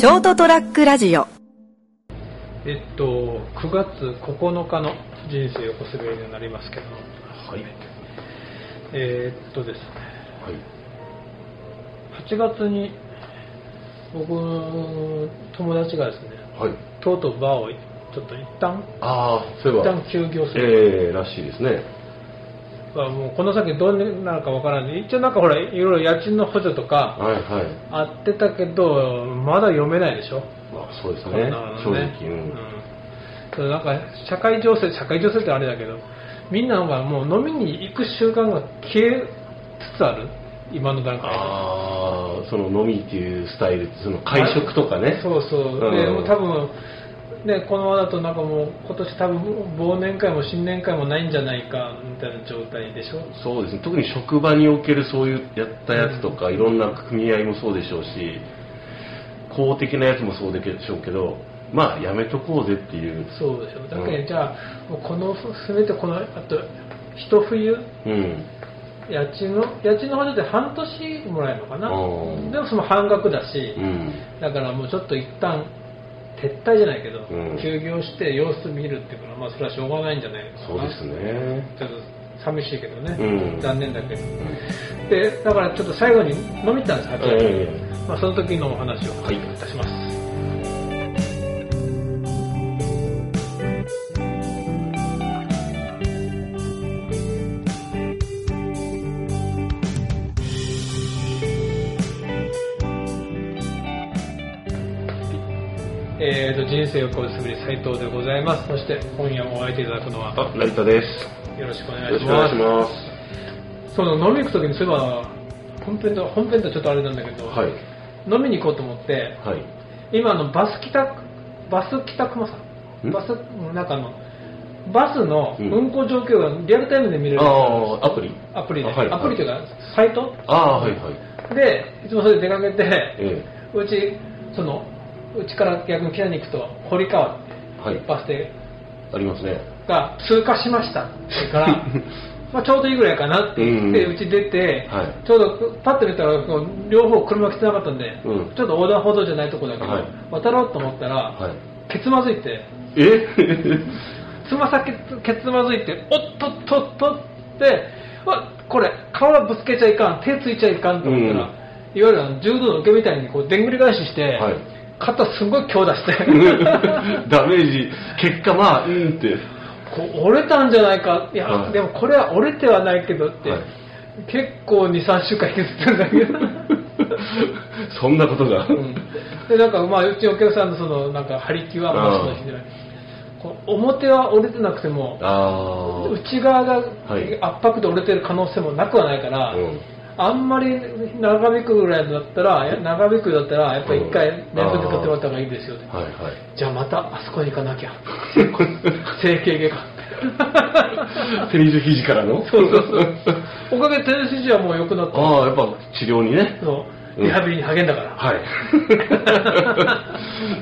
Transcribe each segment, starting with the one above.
ショートトラックラジオえっと、9月9日の人生横滑りになりますけど、はい。えーっとですね、はい。8月に僕、友達がですね、はい。とうとうバーをちょっと一旦、ああ、そういえば。一旦休業する。ええらしいですね。まあもうこの先どうなるかわからない一応なんかほら、いろいろ家賃の補助とかはいはい。あってたけど、まだ読めないでしょ？まあそうですねなの。正ね直。うん。そうなんか社会情勢、社会情勢ってあれだけど、みんながもう飲みに行く習慣が消えつつある、今の段階で。ああ、その飲みっていうスタイルその会食とかね。そうそう、うんでもう多分、ね、このままだとなんかもう今年多分忘年会も新年会もないんじゃないかみたいな状態でしょ？そうですね。特に職場におけるそういうやったやつとか、いろんな組合もそうでしょうし、公的なやつもそうでしょうけど、まあやめとこうぜっていう。そうでしょ。だけど、うんじゃあ、もうこの、せめてこの、あと、一冬、うん。家賃の、家賃の補助って半年もらえるのかな。でもその半額だし、うん。だからもうちょっと一旦撤退じゃないけど、うん休業して様子見るっていうのは、まあそれはしょうがないんじゃないのかな。そうですね。ちょっと寂しいけどね、うん残念だけど。で、だからちょっと最後に飲みたんです、8月に。えまあその時のお話をはいいたします。えーと、人生をこうすぶり斉藤でございます。そして今夜もお会いいただくのは、あ、成田です。よろしくお。願いします。その飲み行く時にそういえば、本編と、本編とちょっとあれなんだけど、はい。飲みに行こうと思って、はい。今あのバス帰宅、バス帰宅もさん、ん？バスの中の、バスのうん。運行状況がリアルタイムで見れる、アプリ。アプリで、あはいアプリというか、サイト？ああ、はいはい。で、いつもそれで出かけて、えうち、その、うちから逆に北に行くと、堀川って、はい。バス停えありますね。が通過しましたから、まあちょうどいいぐらいかなって言って、ううんち出て、はい。ちょうどパッと見たら、両方車来てなかったんで、うん。ちょっと横断歩道じゃないとこだけど、はい。渡ろうと思ったら、はい。ケツまずいて、え？つま先ケツまずいて、おっとっとっとって、わこれ、顔ぶつけちゃいかん、手ついちゃいかんと思ったら、うん。いわゆる柔道の受けみたいにこうでんぐり返しして、はい。肩すごい強打して、ダメージ、結果まあ、うんって。こう折れたんじゃないか、いや、はい。でもこれは折れてはないけどって、はい。結構2、3週間引きずってるんだけ。ど。そんなことが？うん。でなんかまあうちお客さんのそのなんか張り気はマスの日でこう表は折れてなくてもあ内側がはい。圧迫で折れてる可能性もなくはないから、うんあんまり長引くぐらいだったらや長引くだったらやっぱり一回うん面倒使ってもらった方がいいですよ、あ。はいはい。じゃあまたあそこに行かなきゃ 整形外科 テニス肘からの？そうそうそうおかげでテニス肘はもう良くなったああ、やっぱ治療にね。そううんリハビリに励んだから、はい。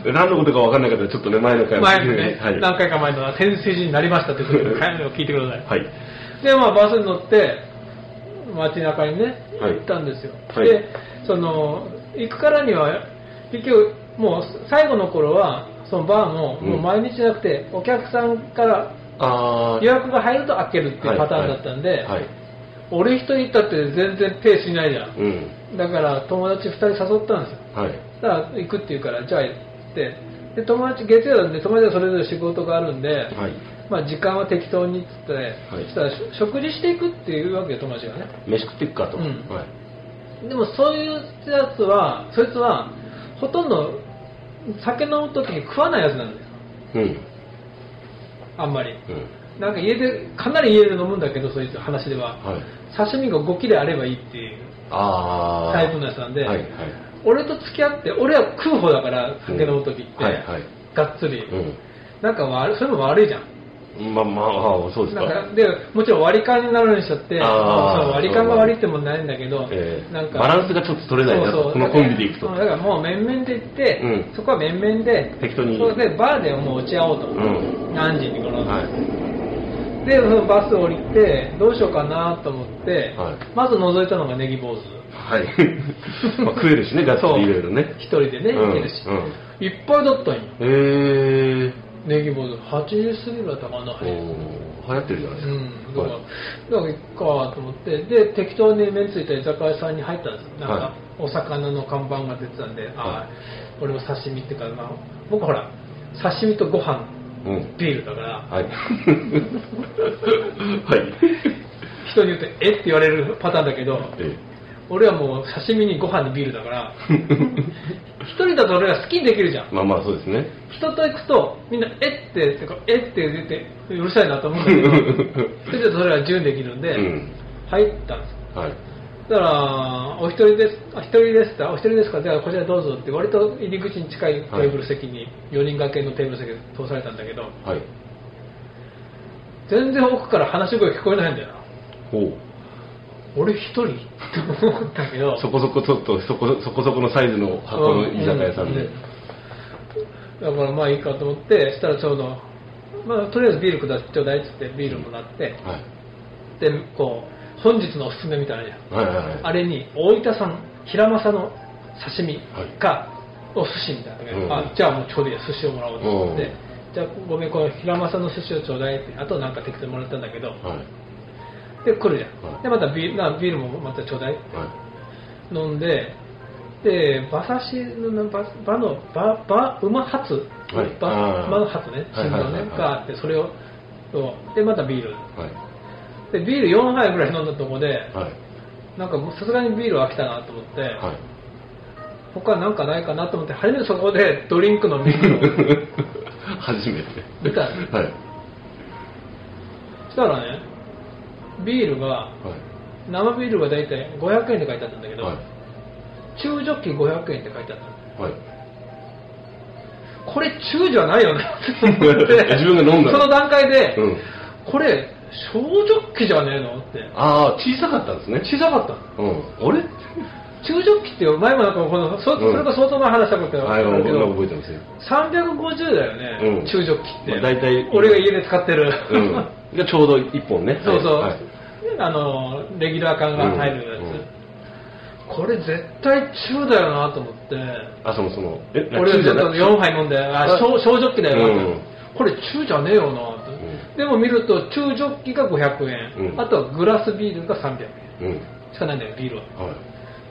何のことか分かんない方はちょっとね、前の回も前にね、はい。何回か前の天聖人になりましたということで、回を聞いてください。はい。で、まあ、バスに乗って、街中にね、はい行ったんですよ。はいで、その、行くからには、結局、もう最後の頃は、そのバーも、うんもう毎日じゃなくて、お客さんから。予約が入ると開けるっていうパターンだったんで、はい。俺一人行ったって全然ペースしないじゃん。うん。だから友達二人誘ったんですよ。はい。だから行くって言うから、じゃあ行って、で、友達、月曜なんで友達はそれぞれ仕事があるんで、はい。まあ時間は適当にっつって、いそしたら食事していくっていうわけよ、友達がね。飯食っていくかと。うんはい。でもそういうやつは、そいつは、ほとんど酒飲む時に食わないやつなんですよ。うん。あんまり。うん。なんか家で、かなり家で飲むんだけど、そういう話では。はい。刺身が5切れあればいいっていう。タイプのやつなんで、はいはい。俺と付き合って、俺は食う方だから、酒飲む時って、うんはいはい。がっつり。うなんか悪い、それも悪いじゃん。ん。まあまあ、そうですか。なんかでもちろん割り勘になるにしちゃって、割り勘が悪いってもんないんだけど、ええ。なんかバランスがちょっと取れないなそうそう。このコンビで行くと。だからだからもう面々で行って、うん。そこは面々で、適当に。それでバーでもう落ち合おうと、うん。何時にこの、はい。でそのバス降りてどうしようかなと思って、はい。まず覗いたのがネギ坊主はい。まあ、食えるしね、ガッツリいろいろね。一人でね、うん行けるし、うんいっぱいだったんよ。へえネギ坊主、80過ぎだったかな。流行ってるじゃないですか。うん、だから、はいだかと思って、で、適当に目ついた居酒屋さんに入ったんですよ。なんか、はいお魚の看板が出てたんで、あはあ、俺も刺身っていうか、まあ、僕ほら、刺身とご飯、うん。ビールだから、はい。はい。人によって、えって言われるパターンだけど、え俺はもう刺身にご飯にビールだから、一人だと俺は好きにできるじゃんえ。まあまあそうですね。人と行くと、みんな、えって、てかえって言って、うるさいなと思うんだけど、一人だとそれは自由にできるんで、うん。入ったんですよ。はい。だから、お一人です、あ一人ですか、お一人ですか、じゃあこちらどうぞって、割と入り口に近いテーブル席に、4人掛けのテーブル席で通されたんだけど、はい。全然奥から話し声聞こえないんだよな。ほう。俺一人って思ったけど、そこそこちょっとそこそこそこのサイズの箱の居酒屋さんで。うだからまあいいかと思って、したらちょうど、まあとりあえずビールくだちょうだいっつってビールもらって、はい。で、こう、本日のおすすめみたいな。はいはいはい。あれに大分産平正の刺身か、お寿司みたいなのが、うん。あじゃあもうちょうどいいや寿司をもらおうと思って、うん。じゃあごめんこの平正の寿司をちょうだいって。あとなんか適当にもらったんだけど。はい。で来るじゃん、はい。でまたビールなビールもまたちょうだい。はい。飲んでで馬刺しの馬馬の馬馬馬ハツはい。馬馬のハツね。はい新聞のねはい。はいはいがあってそれをでまたビール。はい。でビール4杯ぐらい飲んだとこではい。なんかさすがにビール飽きたなと思って、はい。他なんかないかなと思って初めてそこでドリンクのメニューを初めて。見た。はい。そしたらねビールがはい。生ビールが大体500円って書いてあったんだけど、はい。中ジョッキ500円って書いてあったはい。これ中じゃないよねって思って自分が飲んだのその段階で、うん。これ小ジョッキじゃねえのってああ、小さかったんですね。小さかったのうん。あれ？中ジョッキって前もなんかこのそ,、うんそれが相当前話したことあるけど、僕覚えてますよ。350だよね、うん中ジョッキって、まあ大体俺が家で使ってる、うん。がちょうど一本ね。そうそう、はい。あのレギュラー感が入るやつ、うんうん。これ絶対中だよなと思って。あ、その、その、え、俺ちょっと4杯飲んでああ。小小ジョッキだよな。と、うん。これ中じゃねえよなでも見ると中ジョッキが500円、うん。あとはグラスビールが300円。うん。しかないんだよビールは。は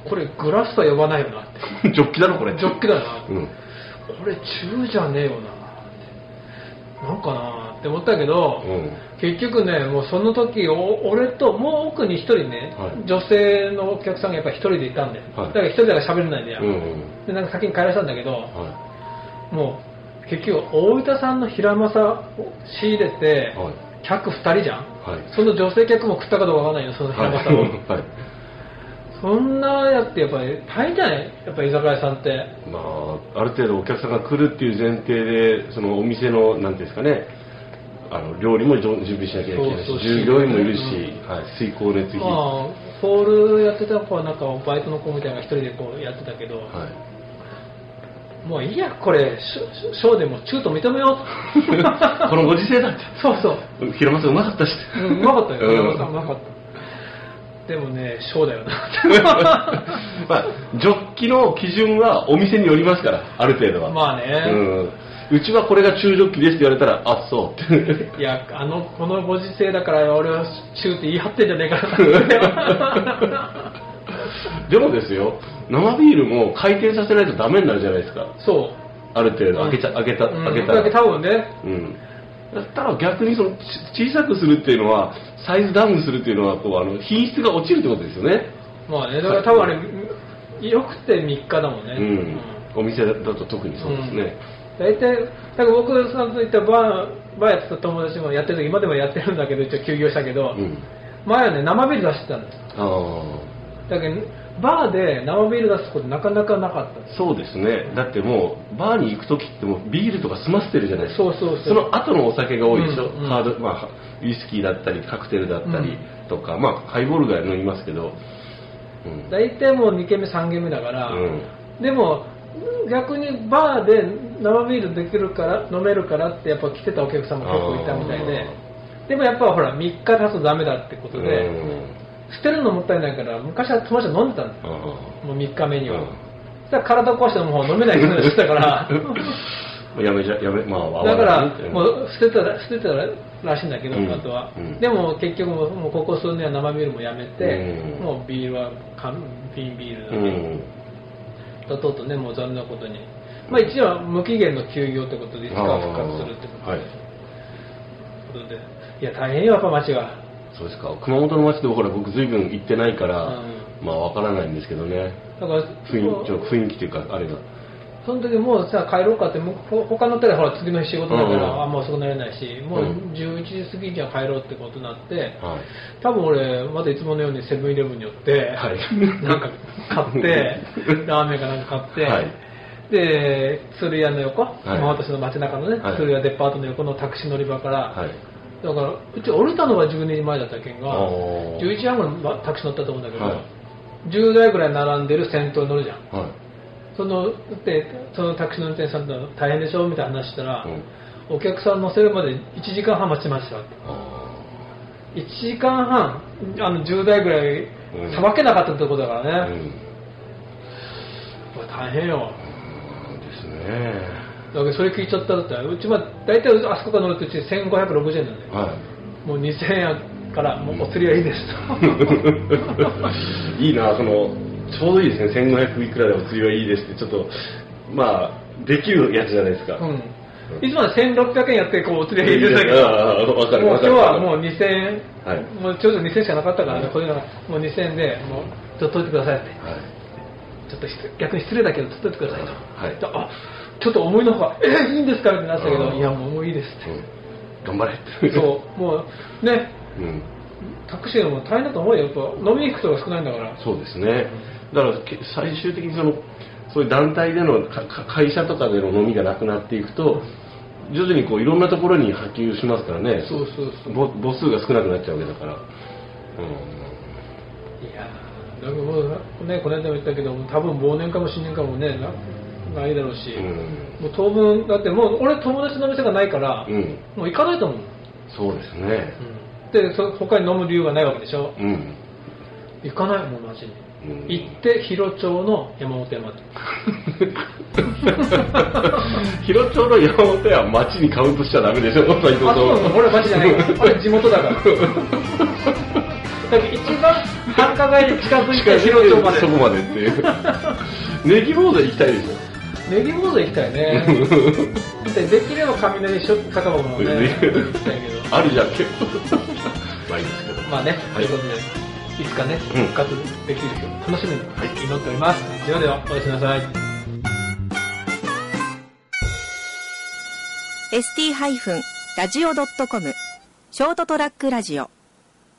これグラスとは呼ばないよなって。い。ジョッキだろ、これ。ジョッキだな、うん。これ中じゃねえよななんかなって思ったけど、うん。結局ね、もうその時お俺ともう奥に一人ね、はい女性のお客さんがやっぱ一人でいたんだよ、はいだから一人だから喋れないんだよ、うんうん。でなんか先に帰らせたんだけど、はもう結局、大分産の平正を仕入れて。客2人じゃん、はい。その女性客も食ったかどうかわからないよ、その平正を。はい。そんなやってやっぱり大変じゃない？やっぱ居酒屋さんって。まあ、ある程度お客さんが来るっていう前提で、そのお店の、なんていうんですかね、あの料理も準備しなきゃいけないし従業員もいるし、うはい、水光熱費、まあ、ホールやってた子はなんかバイトの子みたいな一人でこうやってたけど、はい、もういいや、これ、ショーでも中途認めよう このご時世だって、そうそう。平松うまかったし、うんうまかったよ、うん宮本さんうまかった。でもね、ショーだよな。まあ、ジョッキの基準はお店によりますから、ある程度は。まあねうん。うちはこれが中ジョッキですって言われたら、あ、そうって。いや、あの、このご時世だから俺は中って言い張ってんじゃねえかな。でもですよ、生ビールも回転させないとダメになるじゃないですか。そう。ある程度、開けちゃ、開けた、うん開けただけどら。多分ね、うん。だったら逆にそのち小さくするっていうのは、サイズダウンするっていうのは、こう、あの、品質が落ちるってことですよね。まあね、だから多分あれ、よくて3日だもんね。うん。お店だと特にそうですね。大体、だから僕さんと言ったバー、バーやってた友達もやってる時今でもやってるんだけど、一応休業したけど、うん。前はね、生ビール出してたんですだけど、バーで生ビール出すことなかなかなかったそうですね。だってもう、バーに行くときってもうビールとか済ませてるじゃないですか。そうそうそうその後のお酒が多いでしょ。うんうんハード、まあ、ウイスキーだったり、カクテルだったりとか、まあ、ハイボールぐらい飲みますけど、うん。大体もう2軒目3軒目だから、うんでも逆にバーで生ビールできるから飲めるからってやっぱ来てたお客さんも結構いたみたいで。でもやっぱほら3日経つとダメだってことで、うん。捨てるのもったいないから昔は友達と飲んでたんですよ。もう3日目には、そしたら体壊してもう飲めないくなってたから。やめちゃやめまあだからもう捨てたら捨てたらしいんだけど、うん。あとは、うん。でも結局もうもうここ数年は生ビールもやめて、うん。もうビールは缶瓶ビールだけ、うんととうとうねもう残念なことに。まあ一応無期限の休業ということでいつかは復活するってことで,、はい。で。いや大変よやっぱ街が。そうですか。熊本の街でもほら僕随分行ってないから、うまあわからないんですけどね。だから雰囲気ちょ雰囲気っていうかあれがその時もうさ帰ろうかってもうほ他の手でほら次の日仕事だから、うんあんま遅くなれないしもううん。11時過ぎには帰ろうってことになって、はい。多分俺まだいつものようにセブンイレブンに寄って、はい。なんか買って ラーメンかなんか買って、はい。で鶴屋の横、い。今私の街中のね、はい。鶴屋デパートの横のタクシー乗り場から、はい。だからうち降りたのが12時前だったけんがおー。11時半ぐらいにタクシー乗ったと思うんだけど、はい。10台ぐらい並んでる先頭に乗るじゃん。はいそのでそのタクシーの運転手さんと大変でしょみたいな話したら、うん。お客さん乗せるまで1時間半待ちましたってあ1時間半あの10台ぐらいうん。さばけなかったってことだからーうね、ん。これ大変よ。ですね。だからそれ聞いちゃったらってうちは大体あそこから乗るとうち1560円なんだよ、はい。もう2000円からもうお釣りはいいですと。いいなそのちょうどいいですね。1500いくらでお釣りはいいですってちょっとまあできるやつじゃないですか、うん。いつもは1600円やってこうお釣りはいいですだけどもう今日はもう2000円、はい。もうちょうど2000円しかなかったからね、はい。これがもう2000円でもうちょっと取ってくださいって。はい。ちょっと失逆に失礼だけど取っといてくださいと、はい。であちょっと思いのほかえー、いいんですか？ってなったけどうんいやもういいですっうん。頑張れってて。そう。もうね。うんタクシーも大変だと思うよ。やっぱ飲みに行く人が少ないんだから。そうですね。だからけ最終的にそのそういう団体での会社とかでの飲みがなくなっていくと徐々にこういろんなところに波及しますからね。そうそうそう。ぼ母数が少なくなっちゃうわけだから、うん。いやーだからもうねこの間も言ったけど多分忘年会も新年会もねなないだろうし、うん。もう当分だってもう俺友達の店がないから、うん。もう行かないと思う、そうですねでそ他に飲む理由がないわけでしょ？うん、行かないもん街に、うん。行って広町の山本山って広町の山本屋は町にカウントしちゃダメでしょ？うなさんの俺町じゃない。から。あれ地元だから。だけど一番繁華街に近づいて広町まで。そこまでっていう。ネギボード行きたいでしネギボード行きたいね。でできれば雷ショップ酒場もね、あるじゃんけど まあいいですけど。まあね、はい。ということで、いつかね、うん。復活できる日を楽しみに祈っております。ではでは、おやすみなさい。ST-radio.com ショートトラックラジオ